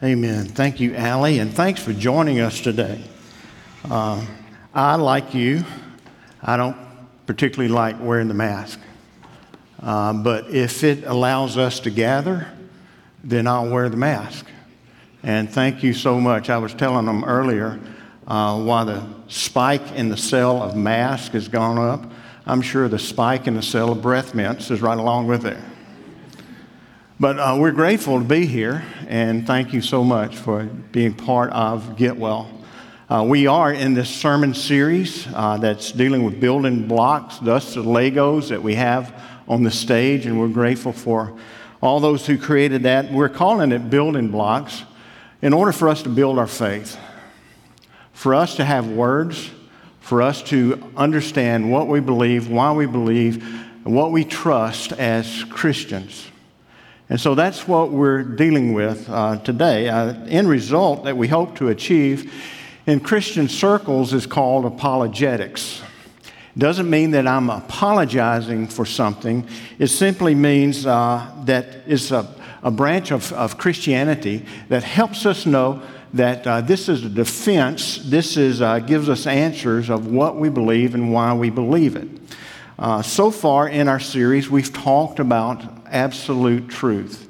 Amen. Thank you, Allie, and thanks for joining us today. Uh, I, like you, I don't particularly like wearing the mask. Uh, but if it allows us to gather, then I'll wear the mask. And thank you so much. I was telling them earlier uh, why the spike in the sale of masks has gone up. I'm sure the spike in the sale of breath mints is right along with it. But uh, we're grateful to be here, and thank you so much for being part of Get Well. Uh, we are in this sermon series uh, that's dealing with building blocks, thus the Legos that we have on the stage, and we're grateful for all those who created that. We're calling it building blocks in order for us to build our faith, for us to have words, for us to understand what we believe, why we believe, and what we trust as Christians. And so that's what we're dealing with uh, today. Uh, end result that we hope to achieve in Christian circles is called apologetics. Doesn't mean that I'm apologizing for something. It simply means uh, that it's a, a branch of, of Christianity that helps us know that uh, this is a defense. This is, uh, gives us answers of what we believe and why we believe it. Uh, so far in our series, we've talked about absolute truth.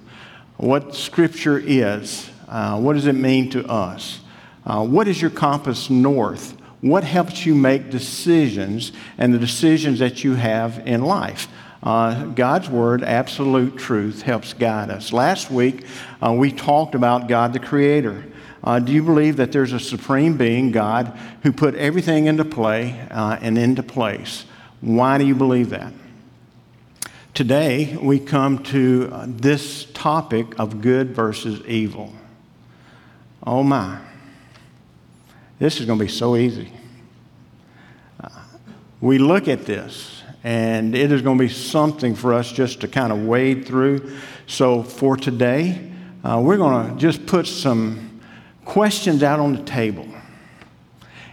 What Scripture is, uh, what does it mean to us? Uh, what is your compass north? What helps you make decisions and the decisions that you have in life? Uh, God's Word, absolute truth, helps guide us. Last week, uh, we talked about God the Creator. Uh, do you believe that there's a supreme being, God, who put everything into play uh, and into place? Why do you believe that? Today, we come to uh, this topic of good versus evil. Oh my. This is going to be so easy. Uh, we look at this, and it is going to be something for us just to kind of wade through. So, for today, uh, we're going to just put some questions out on the table.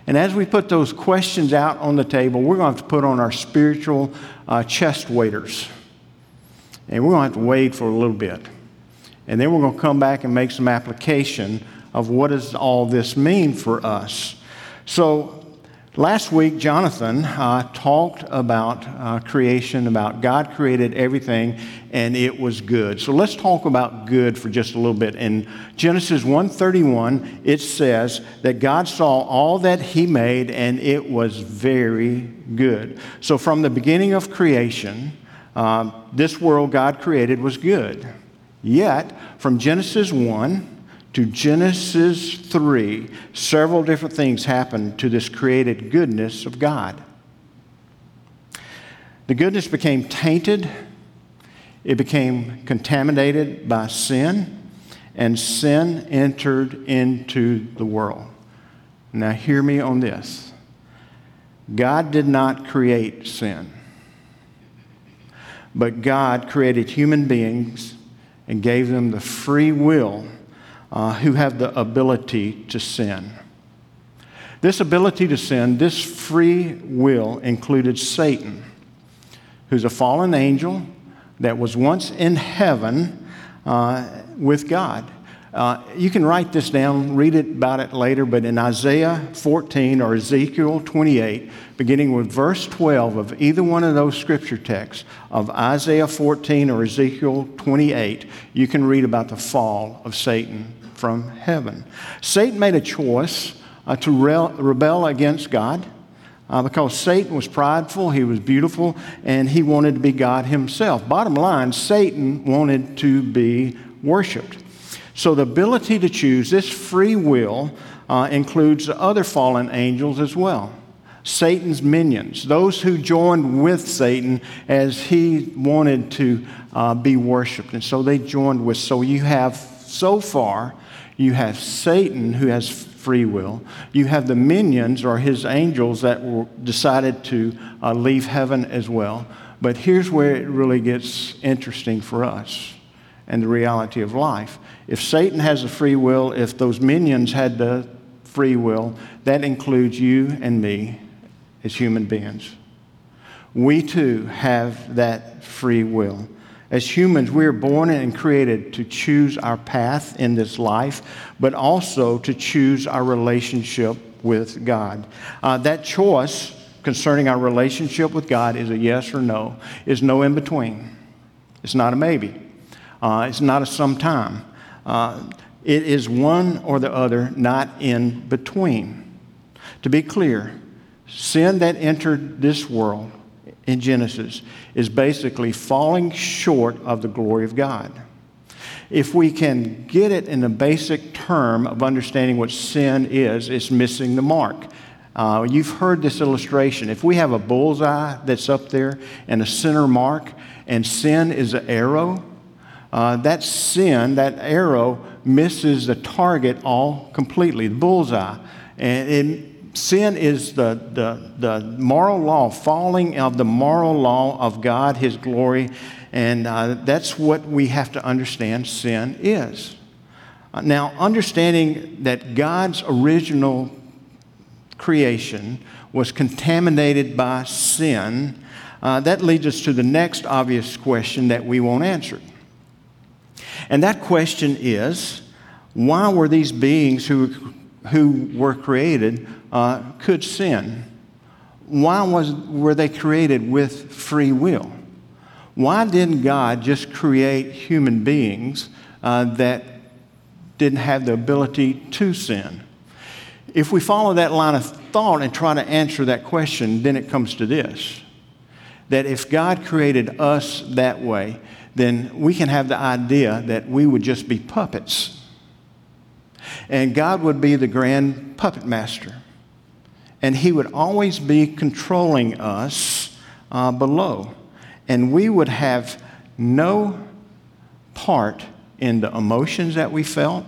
And as we put those questions out on the table, we're going to have to put on our spiritual uh, chest waders. And we're going to have to wade for a little bit. And then we're going to come back and make some application of what does all this mean for us. So Last week, Jonathan uh, talked about uh, creation, about God created everything and it was good. So let's talk about good for just a little bit. In Genesis 1:31, it says that God saw all that he made and it was very good. So from the beginning of creation, uh, this world God created was good. Yet, from Genesis 1 to Genesis 3, several different things happened to this created goodness of God. The goodness became tainted, it became contaminated by sin, and sin entered into the world. Now, hear me on this God did not create sin, but God created human beings and gave them the free will uh, who have the ability to sin. This ability to sin, this free will, included Satan, who's a fallen angel that was once in heaven uh, with God. Uh, you can write this down, read it about it later, but in Isaiah 14 or Ezekiel 28, beginning with verse 12 of either one of those scripture texts of Isaiah 14 or Ezekiel 28, you can read about the fall of Satan from heaven. Satan made a choice uh, to re- rebel against God. Uh, because Satan was prideful, he was beautiful, and he wanted to be God himself. Bottom line, Satan wanted to be worshiped. So the ability to choose, this free will, uh, includes other fallen angels as well. Satan's minions, those who joined with Satan as he wanted to uh, be worshiped. And so they joined with. So you have so far, you have Satan who has free will. You have the minions or his angels that were decided to uh, leave heaven as well. But here's where it really gets interesting for us and the reality of life. If Satan has a free will, if those minions had the free will, that includes you and me as human beings. We too have that free will. As humans, we are born and created to choose our path in this life, but also to choose our relationship with God. Uh, that choice concerning our relationship with God is a yes or no, is no in between. It's not a maybe, uh, it's not a sometime. Uh, it is one or the other, not in between. To be clear, sin that entered this world in Genesis is basically falling short of the glory of God. If we can get it in the basic term of understanding what sin is, it's missing the mark. Uh, you've heard this illustration. If we have a bullseye that's up there and a center mark, and sin is an arrow, uh, that sin, that arrow, misses the target all completely, the bullseye. And it, sin is the, the, the moral law, falling of the moral law of God, His glory, and uh, that's what we have to understand sin is. Uh, now, understanding that God's original creation was contaminated by sin, uh, that leads us to the next obvious question that we won't answer. And that question is why were these beings who, who were created uh, could sin? Why was, were they created with free will? Why didn't God just create human beings uh, that didn't have the ability to sin? If we follow that line of thought and try to answer that question, then it comes to this that if God created us that way, then we can have the idea that we would just be puppets. And God would be the grand puppet master and He would always be controlling us uh, below. And we would have no part in the emotions that we felt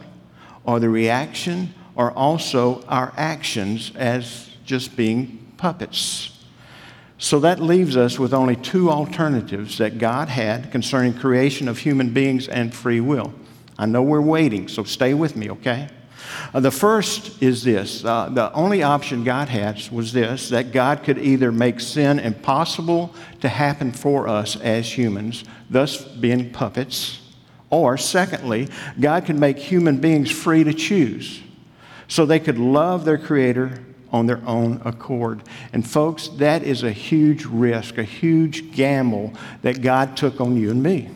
or the reaction or also our actions as just being puppets. So that leaves us with only two alternatives that God had concerning creation of human beings and free will. I know we're waiting, so stay with me, okay? Uh, the first is this uh, the only option God had was this that God could either make sin impossible to happen for us as humans, thus being puppets, or secondly, God could make human beings free to choose so they could love their Creator on their own accord. And folks, that is a huge risk, a huge gamble that God took on you and me.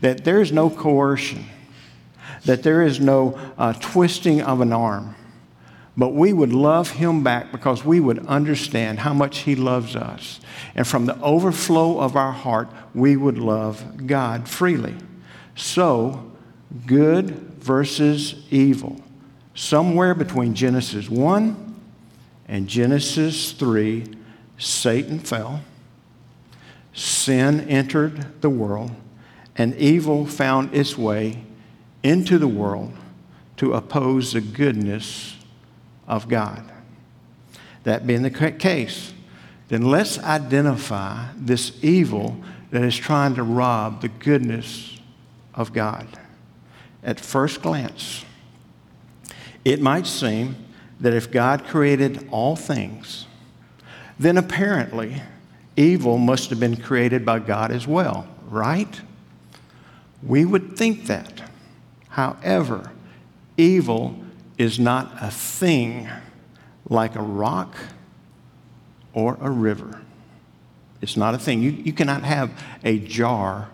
That there's no coercion that there is no uh, twisting of an arm, but we would love him back because we would understand how much he loves us. And from the overflow of our heart, we would love God freely. So, good versus evil. Somewhere between Genesis 1 and Genesis 3, Satan fell, sin entered the world, and evil found its way into the world to oppose the goodness of God. That being the case, then let's identify this evil that is trying to rob the goodness of God. At first glance, it might seem that if God created all things, then apparently evil must have been created by God as well, right? We would think that. However, evil is not a thing like a rock or a river. It's not a thing. You, you cannot have a jar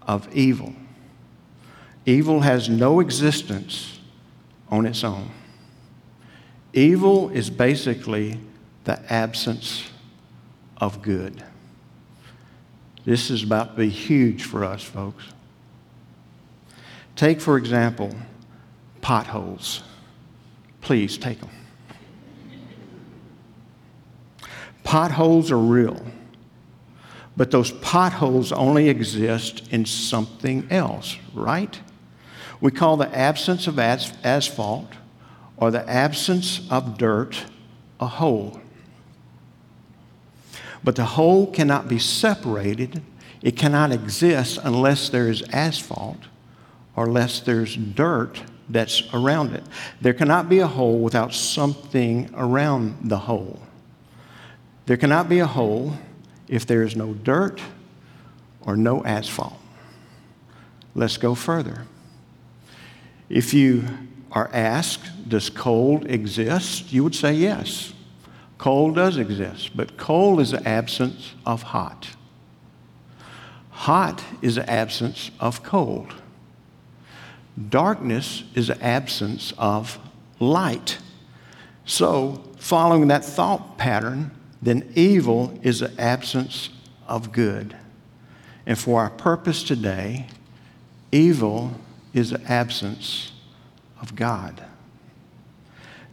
of evil. Evil has no existence on its own. Evil is basically the absence of good. This is about to be huge for us, folks. Take, for example, potholes. Please take them. Potholes are real, but those potholes only exist in something else, right? We call the absence of as- asphalt or the absence of dirt a hole. But the hole cannot be separated, it cannot exist unless there is asphalt or unless there's dirt that's around it. There cannot be a hole without something around the hole. There cannot be a hole if there is no dirt or no asphalt. Let's go further. If you are asked, does cold exist? You would say yes. Cold does exist, but cold is the absence of hot. Hot is the absence of cold. Darkness is the absence of light. So, following that thought pattern, then evil is the absence of good. And for our purpose today, evil is the absence of God.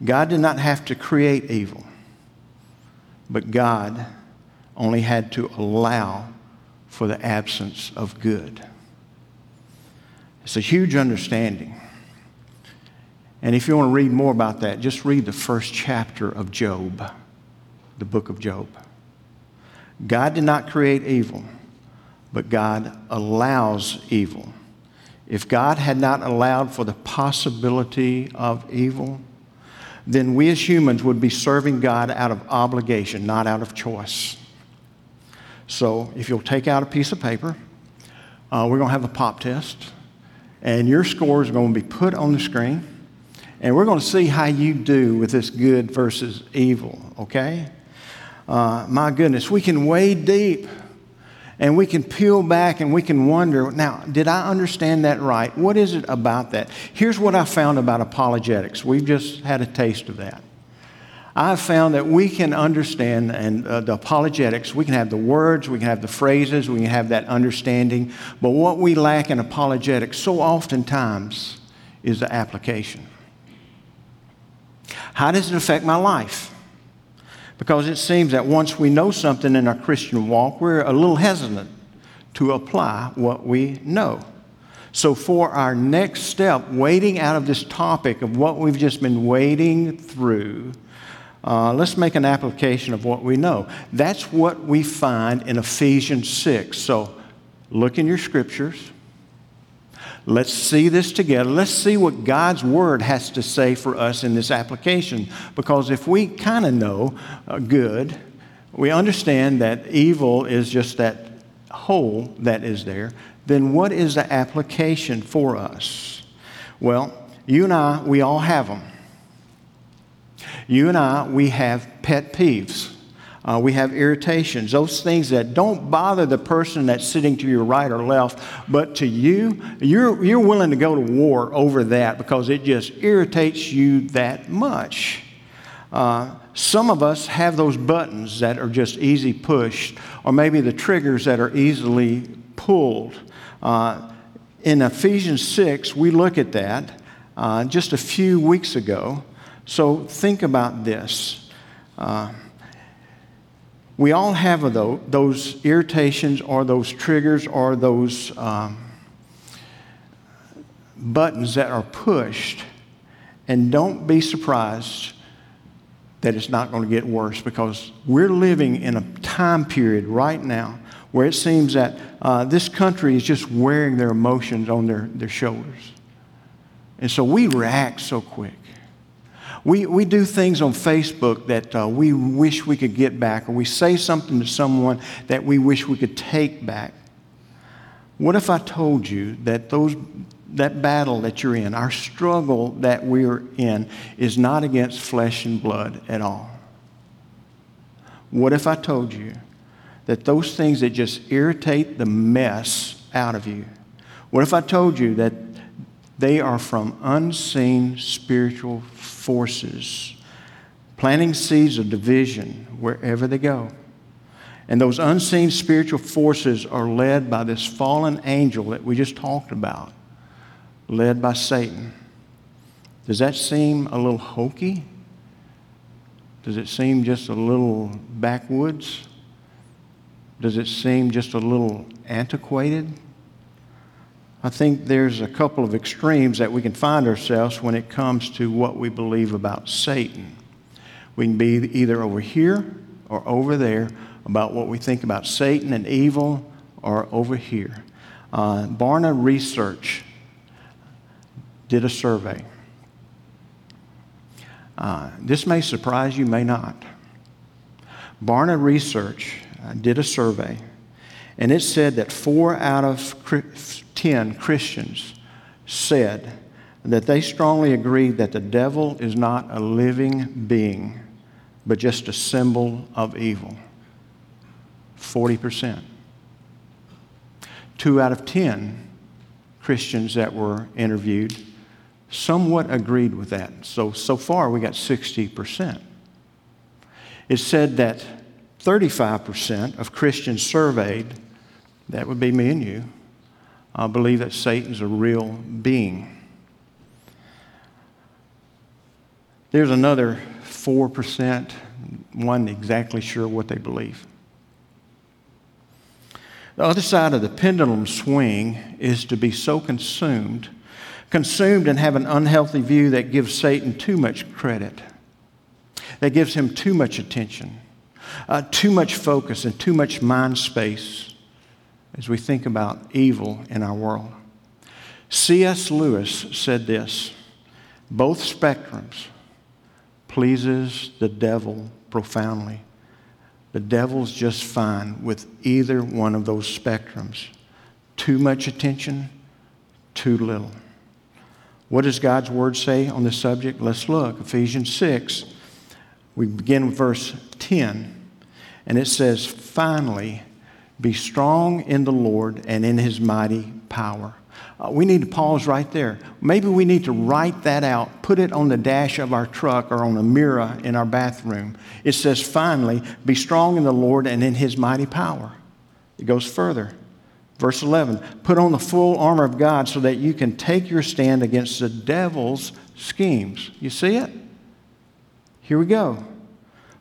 God did not have to create evil, but God only had to allow for the absence of good. It's a huge understanding. And if you want to read more about that, just read the first chapter of Job, the book of Job. God did not create evil, but God allows evil. If God had not allowed for the possibility of evil, then we as humans would be serving God out of obligation, not out of choice. So if you'll take out a piece of paper, uh, we're going to have a pop test, and your scores are going to be put on the screen, and we're going to see how you do with this good versus evil, okay? Uh, my goodness, we can wade deep and we can peel back and we can wonder now, did I understand that right? What is it about that? Here's what I found about apologetics. We've just had a taste of that. I've found that we can understand and uh, the apologetics, we can have the words, we can have the phrases, we can have that understanding, but what we lack in apologetics so oftentimes is the application. How does it affect my life? Because it seems that once we know something in our Christian walk, we're a little hesitant to apply what we know. So, for our next step, wading out of this topic of what we've just been wading through, uh, let's make an application of what we know. That's what we find in Ephesians 6. So, look in your scriptures. Let's see this together. Let's see what God's Word has to say for us in this application. Because if we kind of know uh, good, we understand that evil is just that hole that is there, then what is the application for us? Well, you and I, we all have them. You and I, we have pet peeves. Uh, we have irritations, those things that don't bother the person that's sitting to your right or left, but to you, you're, you're willing to go to war over that because it just irritates you that much. Uh, some of us have those buttons that are just easy pushed, or maybe the triggers that are easily pulled. Uh, in Ephesians 6, we look at that uh, just a few weeks ago. So think about this. We all have those, those irritations or those triggers or those um, buttons that are pushed. And don't be surprised that it's not going to get worse because we're living in a time period right now where it seems that uh, this country is just wearing their emotions on their, their shoulders. And so we react so quick. We, we do things on Facebook that uh, we wish we could get back, or we say something to someone that we wish we could take back. What if I told you that those, that battle that you're in, our struggle that we're in, is not against flesh and blood at all? What if I told you that those things that just irritate the mess out of you, what if I told you that they are from unseen spiritual forces, planting seeds of division wherever they go. And those unseen spiritual forces are led by this fallen angel that we just talked about, led by Satan. Does that seem a little hokey? Does it seem just a little backwoods? Does it seem just a little antiquated? I think there's a couple of extremes that we can find ourselves when it comes to what we believe about Satan. We can be either over here or over there about what we think about Satan and evil, or over here. Uh, Barna Research did a survey. Uh, this may surprise you, may not. Barna Research uh, did a survey And it said that four out of 10 Christians said that they strongly agree that the devil is not a living being, but just a symbol of evil. 40%. Two out of 10 Christians that were interviewed somewhat agreed with that. So, so far, we got 60%. It said that 35% of Christians surveyed, that would be me and you, uh, believe that Satan's a real being. There's another 4%, one exactly sure what they believe. The other side of the pendulum swing is to be so consumed, consumed and have an unhealthy view that gives Satan too much credit, that gives him too much attention, uh, too much focus, and too much mind space as we think about evil in our world. C.S. Lewis said this both spectrums pleases the devil profoundly. The devil's just fine with either one of those spectrums. Too much attention, too little. What does God's word say on this subject? Let's look. Ephesians 6. We begin with verse 10, and it says, Finally, be strong in the Lord and in his mighty power. Uh, we need to pause right there. Maybe we need to write that out, put it on the dash of our truck or on a mirror in our bathroom. It says, finally, be strong in the Lord and in his mighty power. It goes further. Verse 11, put on the full armor of God so that you can take your stand against the devil's schemes. You see it? Here we go.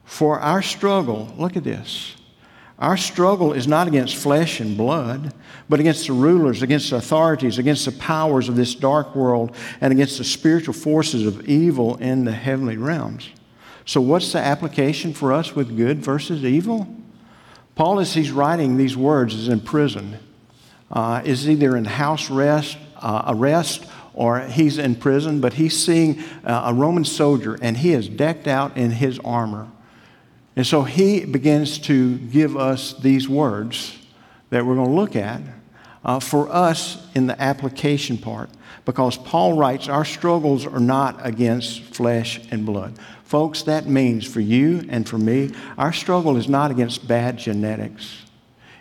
For our struggle, look at this. Our struggle is not against flesh and blood, but against the rulers, against the authorities, against the powers of this dark world, and against the spiritual forces of evil in the heavenly realms. So, what's the application for us with good versus evil? Paul, as he's writing these words, is in prison. Uh, is either in house arrest, uh, arrest or he's in prison, but he's seeing uh, a Roman soldier and he is decked out in his armor. And so he begins to give us these words that we're going to look at uh, for us in the application part. Because Paul writes, Our struggles are not against flesh and blood. Folks, that means for you and for me, our struggle is not against bad genetics.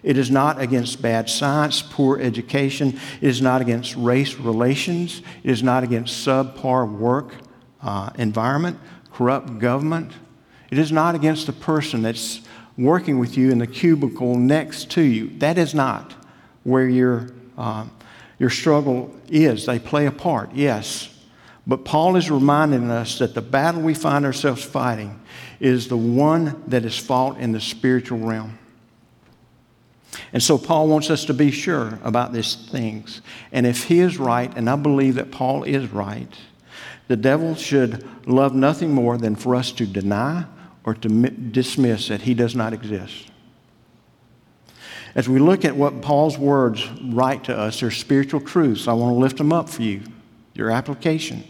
It is not against bad science, poor education. It is not against race relations. It is not against subpar work uh, environment, corrupt government, it is not against the person that's working with you in the cubicle next to you. That is not where your, um, your struggle is. They play a part, yes. But Paul is reminding us that the battle we find ourselves fighting is the one that is fought in the spiritual realm. And so Paul wants us to be sure about these things. And if he is right, and I believe that Paul is right, the devil should love nothing more than for us to deny or to dismiss that he does not exist. As we look at what Paul's words write to us, they're spiritual truths. I want to lift them up for you, your application.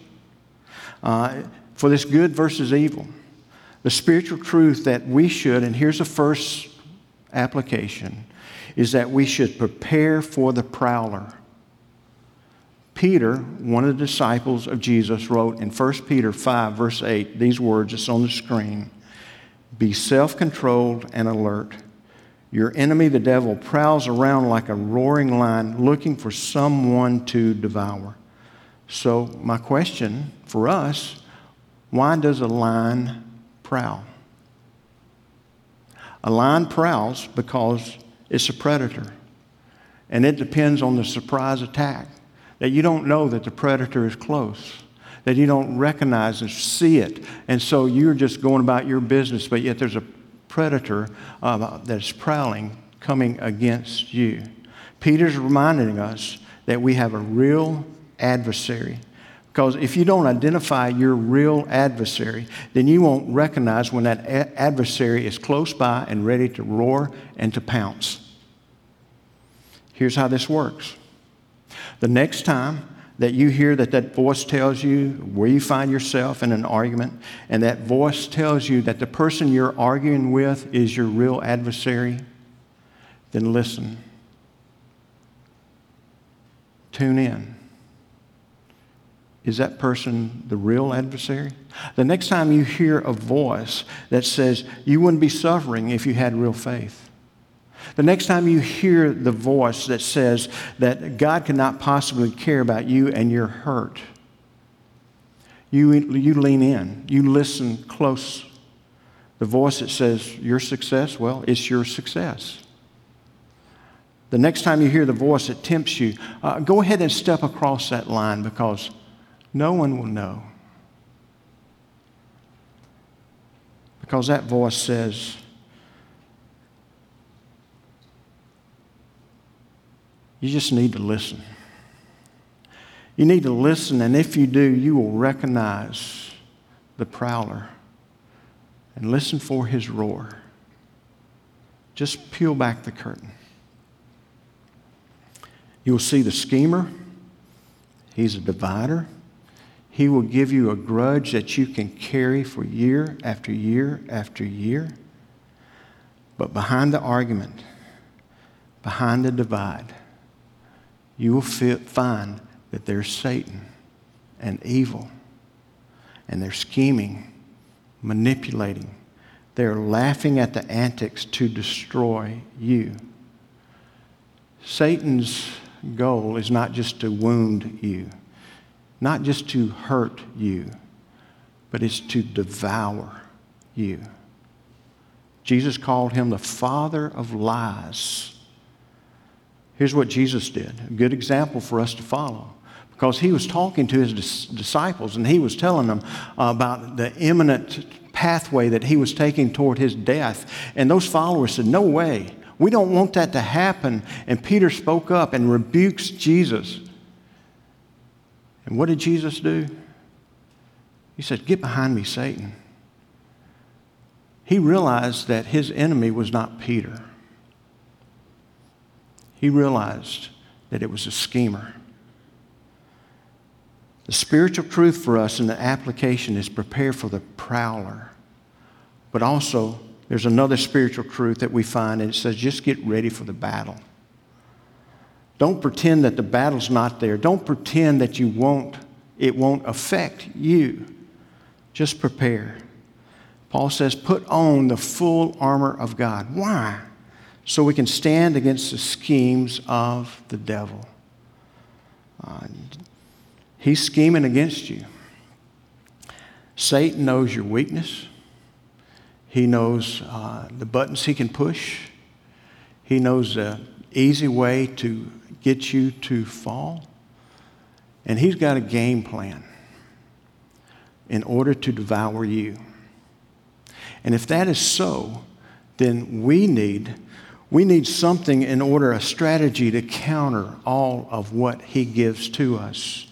Uh, for this good versus evil. The spiritual truth that we should, and here's the first application, is that we should prepare for the prowler. Peter, one of the disciples of Jesus, wrote in 1 Peter 5, verse 8, these words, it's on the screen. Be self controlled and alert. Your enemy, the devil, prowls around like a roaring lion looking for someone to devour. So, my question for us why does a lion prowl? A lion prowls because it's a predator. And it depends on the surprise attack that you don't know that the predator is close that you don't recognize and see it. And so you're just going about your business, but yet there's a predator uh, that's prowling coming against you. Peter's reminding us that we have a real adversary. Because if you don't identify your real adversary, then you won't recognize when that a- adversary is close by and ready to roar and to pounce. Here's how this works the next time that you hear that that voice tells you where you find yourself in an argument, and that voice tells you that the person you're arguing with is your real adversary, then listen. Tune in. Is that person the real adversary? The next time you hear a voice that says you wouldn't be suffering if you had real faith, the next time you hear the voice that says that God cannot possibly care about you and you're hurt, you, you lean in, you listen close. The voice that says your success, well, it's your success. The next time you hear the voice that tempts you, uh, go ahead and step across that line because no one will know. Because that voice says, you just need to listen. You need to listen, and if you do, you will recognize the prowler and listen for his roar. Just peel back the curtain. You will see the schemer. He's a divider. He will give you a grudge that you can carry for year after year after year. But behind the argument, behind the divide, you will find that there's Satan and evil, and they're scheming, manipulating. They're laughing at the antics to destroy you. Satan's goal is not just to wound you, not just to hurt you, but it's to devour you. Jesus called him the father of lies. Here's what Jesus did a good example for us to follow. Because he was talking to his disciples and he was telling them about the imminent pathway that he was taking toward his death. And those followers said, No way. We don't want that to happen. And Peter spoke up and rebukes Jesus. And what did Jesus do? He said, Get behind me, Satan. He realized that his enemy was not Peter. He realized that it was a schemer. The spiritual truth for us in the application is prepare for the prowler, but also there's another spiritual truth that we find, and it says just get ready for the battle. Don't pretend that the battle's not there. Don't pretend that you won't, it won't affect you. Just prepare. Paul says, put on the full armor of God. Why? So we can stand against the schemes of the devil. Uh, he's scheming against you. Satan knows your weakness. He knows uh, the buttons he can push. He knows the easy way to get you to fall. And he's got a game plan in order to devour you. And if that is so, then we need we need something in order a strategy to counter all of what he gives to us.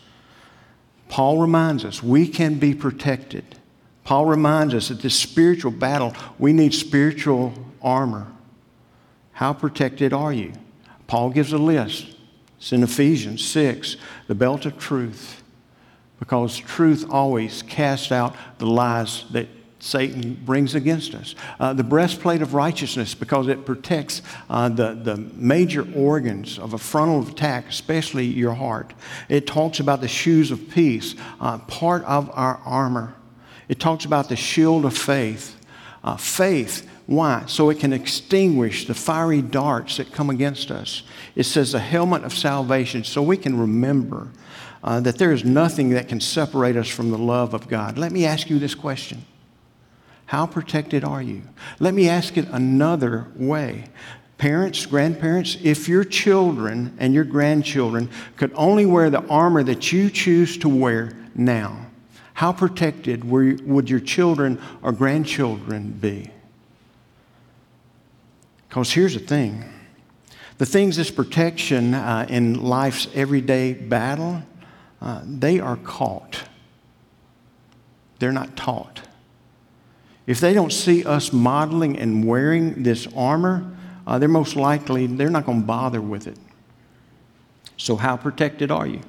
Paul reminds us we can be protected Paul reminds us that this spiritual battle, we need spiritual armor. How protected are you? Paul gives a list. It's in Ephesians 6, the belt of truth. Because truth always casts out the lies that Satan brings against us. Uh, the breastplate of righteousness, because it protects uh, the, the major organs of a frontal attack, especially your heart. It talks about the shoes of peace, uh, part of our armor. It talks about the shield of faith. Uh, faith, why? So it can extinguish the fiery darts that come against us. It says the helmet of salvation, so we can remember uh, that there is nothing that can separate us from the love of God. Let me ask you this question How protected are you? Let me ask it another way. Parents, grandparents, if your children and your grandchildren could only wear the armor that you choose to wear now, how protected would your children or grandchildren be? Because here's the thing the things this protection uh, in life's everyday battle, uh, they are caught. They're not taught. If they don't see us modeling and wearing this armor, uh, they're most likely, they're not going to bother with it. So, how protected are you?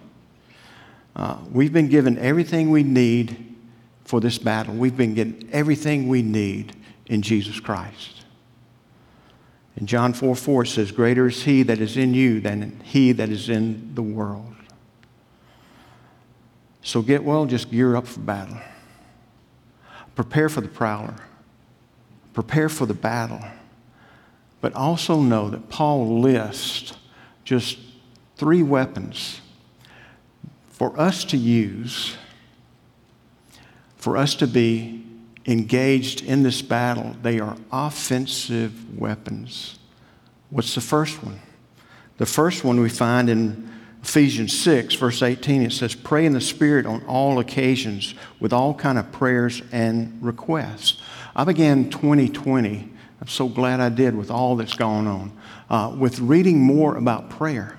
Uh, we've been given everything we need for this battle. We've been given everything we need in Jesus Christ. In John 4 4 it says, Greater is he that is in you than he that is in the world. So get well, just gear up for battle. Prepare for the prowler. Prepare for the battle. But also know that Paul lists just three weapons for us to use, for us to be engaged in this battle. They are offensive weapons. What's the first one? The first one we find in Ephesians 6, verse 18, it says, Pray in the Spirit on all occasions with all kind of prayers and requests. I began 2020, I'm so glad I did with all that's gone on, uh, with reading more about prayer.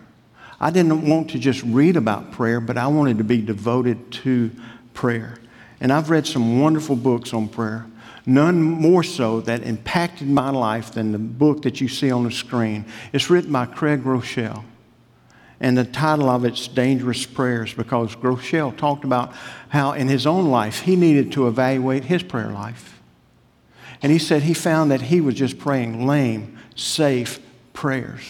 I didn't want to just read about prayer, but I wanted to be devoted to prayer. And I've read some wonderful books on prayer, none more so that impacted my life than the book that you see on the screen. It's written by Craig Groeschel. And the title of it's Dangerous Prayers because Groeschel talked about how in his own life he needed to evaluate his prayer life. And he said he found that he was just praying lame, safe prayers.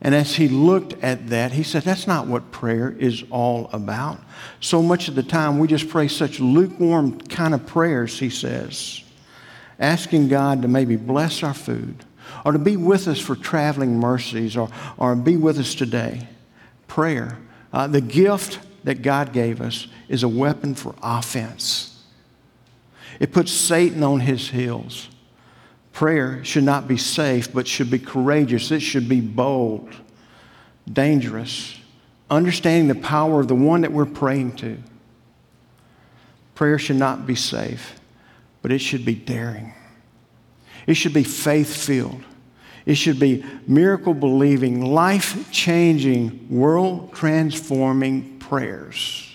And as he looked at that, he said, That's not what prayer is all about. So much of the time, we just pray such lukewarm kind of prayers, he says, asking God to maybe bless our food or to be with us for traveling mercies or, or be with us today. Prayer, uh, the gift that God gave us, is a weapon for offense. It puts Satan on his heels. Prayer should not be safe, but should be courageous. It should be bold, dangerous, understanding the power of the one that we're praying to. Prayer should not be safe, but it should be daring. It should be faith filled. It should be miracle believing, life changing, world transforming prayers.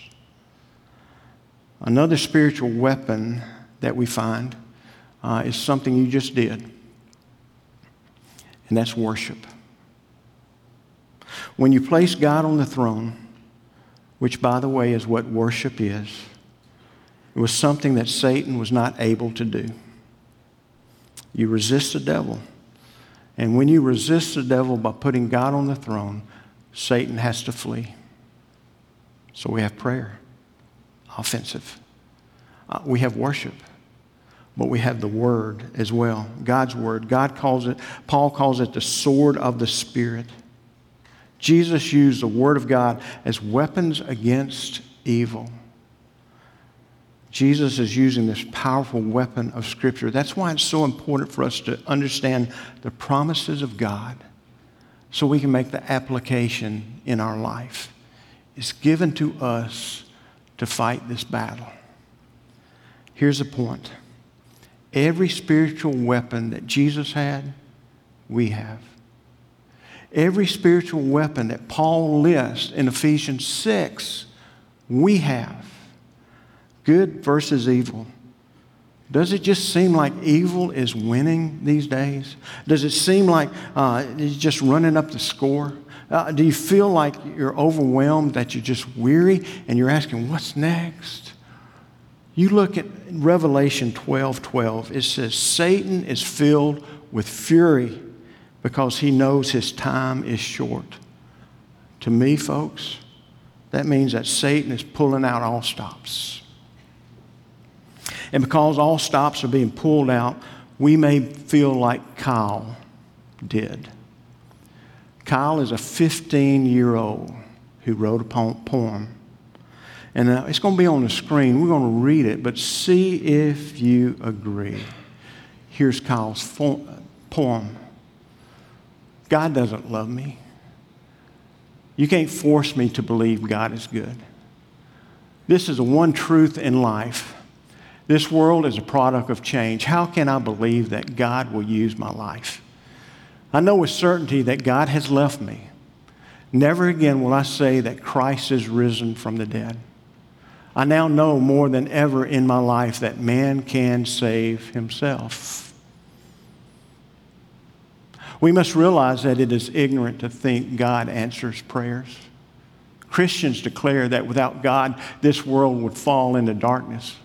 Another spiritual weapon that we find uh, is something you just did, and that's worship. When you place God on the throne, which, by the way, is what worship is, it was something that Satan was not able to do. You resist the devil. And when you resist the devil by putting God on the throne, Satan has to flee. So we have prayer, offensive. Uh, we have worship but we have the word as well god's word god calls it paul calls it the sword of the spirit jesus used the word of god as weapons against evil jesus is using this powerful weapon of scripture that's why it's so important for us to understand the promises of god so we can make the application in our life it's given to us to fight this battle here's the point Every spiritual weapon that Jesus had, we have. Every spiritual weapon that Paul lists in Ephesians 6, we have. Good versus evil. Does it just seem like evil is winning these days? Does it seem like uh, it's just running up the score? Uh, do you feel like you're overwhelmed, that you're just weary, and you're asking, what's next? You look at Revelation 12 12, it says, Satan is filled with fury because he knows his time is short. To me, folks, that means that Satan is pulling out all stops. And because all stops are being pulled out, we may feel like Kyle did. Kyle is a 15 year old who wrote a poem and uh, it's going to be on the screen. We're going to read it, but see if you agree. Here's Kyle's poem God doesn't love me. You can't force me to believe God is good. This is the one truth in life. This world is a product of change. How can I believe that God will use my life? I know with certainty that God has left me. Never again will I say that Christ is risen from the dead. I now know more than ever in my life that man can save himself. We must realize that it is ignorant to think God answers prayers. Christians declare that without God, this world would fall into darkness.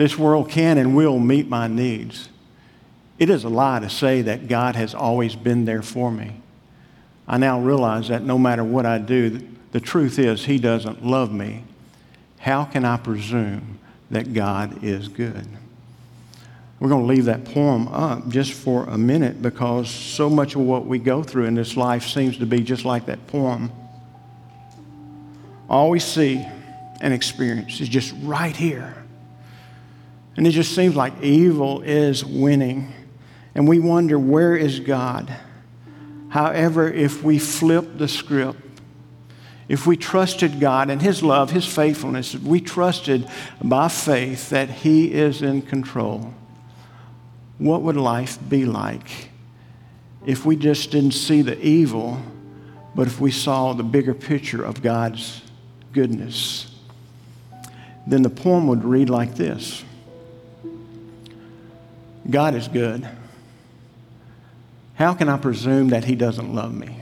This world can and will meet my needs. It is a lie to say that God has always been there for me. I now realize that no matter what I do, the truth is, He doesn't love me. How can I presume that God is good? We're going to leave that poem up just for a minute because so much of what we go through in this life seems to be just like that poem. All we see and experience is just right here. And it just seems like evil is winning. And we wonder, where is God? However, if we flip the script, if we trusted God and His love, His faithfulness, if we trusted by faith that He is in control, what would life be like if we just didn't see the evil, but if we saw the bigger picture of God's goodness? Then the poem would read like this God is good. How can I presume that He doesn't love me?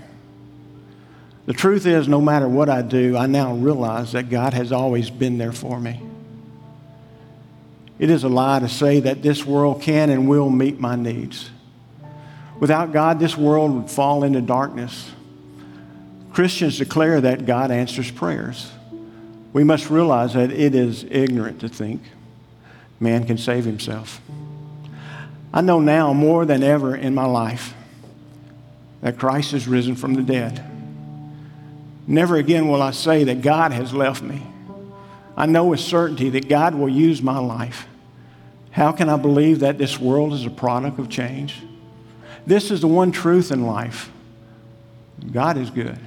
The truth is, no matter what I do, I now realize that God has always been there for me. It is a lie to say that this world can and will meet my needs. Without God, this world would fall into darkness. Christians declare that God answers prayers. We must realize that it is ignorant to think man can save himself. I know now more than ever in my life that Christ has risen from the dead. Never again will I say that God has left me. I know with certainty that God will use my life. How can I believe that this world is a product of change? This is the one truth in life God is good.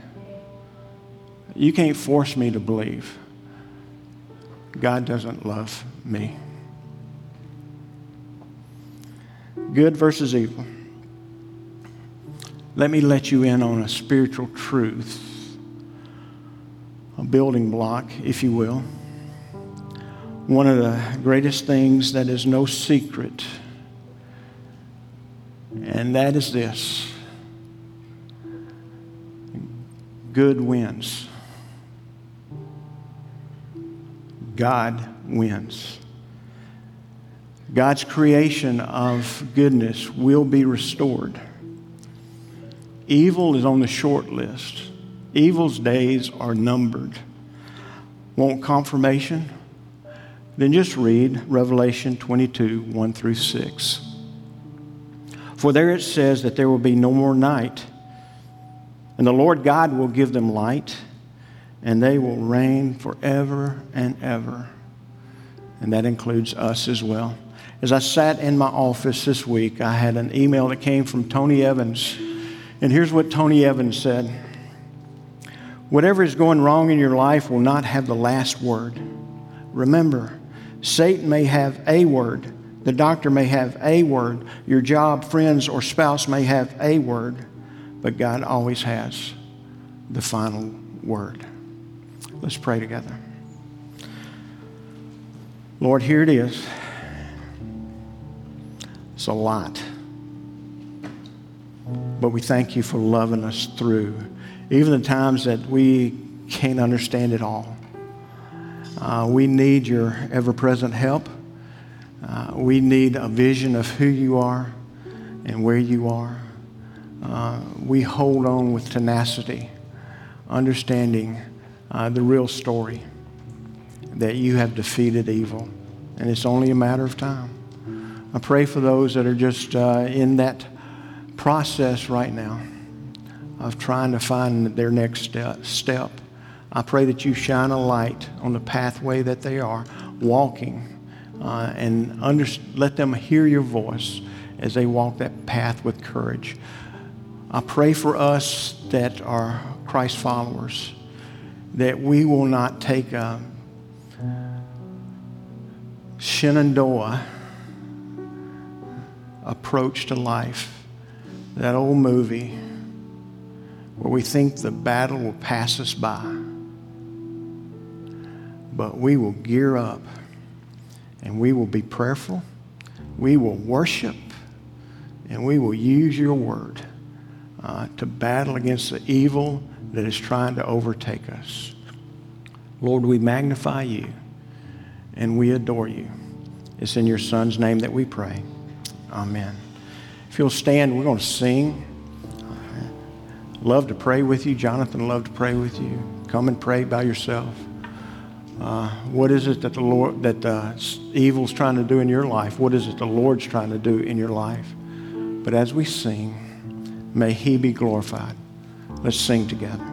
You can't force me to believe. God doesn't love me. Good versus evil. Let me let you in on a spiritual truth a building block, if you will. One of the greatest things that is no secret, and that is this good wins. God wins. God's creation of goodness will be restored. Evil is on the short list. Evil's days are numbered. Want confirmation? Then just read Revelation 22 1 through 6. For there it says that there will be no more night, and the Lord God will give them light, and they will reign forever and ever. And that includes us as well. As I sat in my office this week, I had an email that came from Tony Evans. And here's what Tony Evans said. Whatever is going wrong in your life will not have the last word. Remember, Satan may have a word, the doctor may have a word, your job, friends, or spouse may have a word, but God always has the final word. Let's pray together. Lord, here it is. It's a lot. But we thank you for loving us through even the times that we can't understand it all. Uh, we need your ever present help. Uh, we need a vision of who you are and where you are. Uh, we hold on with tenacity, understanding uh, the real story that you have defeated evil, and it's only a matter of time. I pray for those that are just uh, in that process right now of trying to find their next step. I pray that you shine a light on the pathway that they are walking uh, and under, let them hear your voice as they walk that path with courage. I pray for us that are Christ followers that we will not take a Shenandoah approach to life, that old movie where we think the battle will pass us by. But we will gear up and we will be prayerful, we will worship, and we will use your word uh, to battle against the evil that is trying to overtake us. Lord, we magnify you and we adore you. It's in your Son's name that we pray. Amen. If you'll stand, we're going to sing. Love to pray with you. Jonathan, love to pray with you. Come and pray by yourself. Uh, what is it that the Lord, that the evil's trying to do in your life? What is it the Lord's trying to do in your life? But as we sing, may He be glorified. Let's sing together.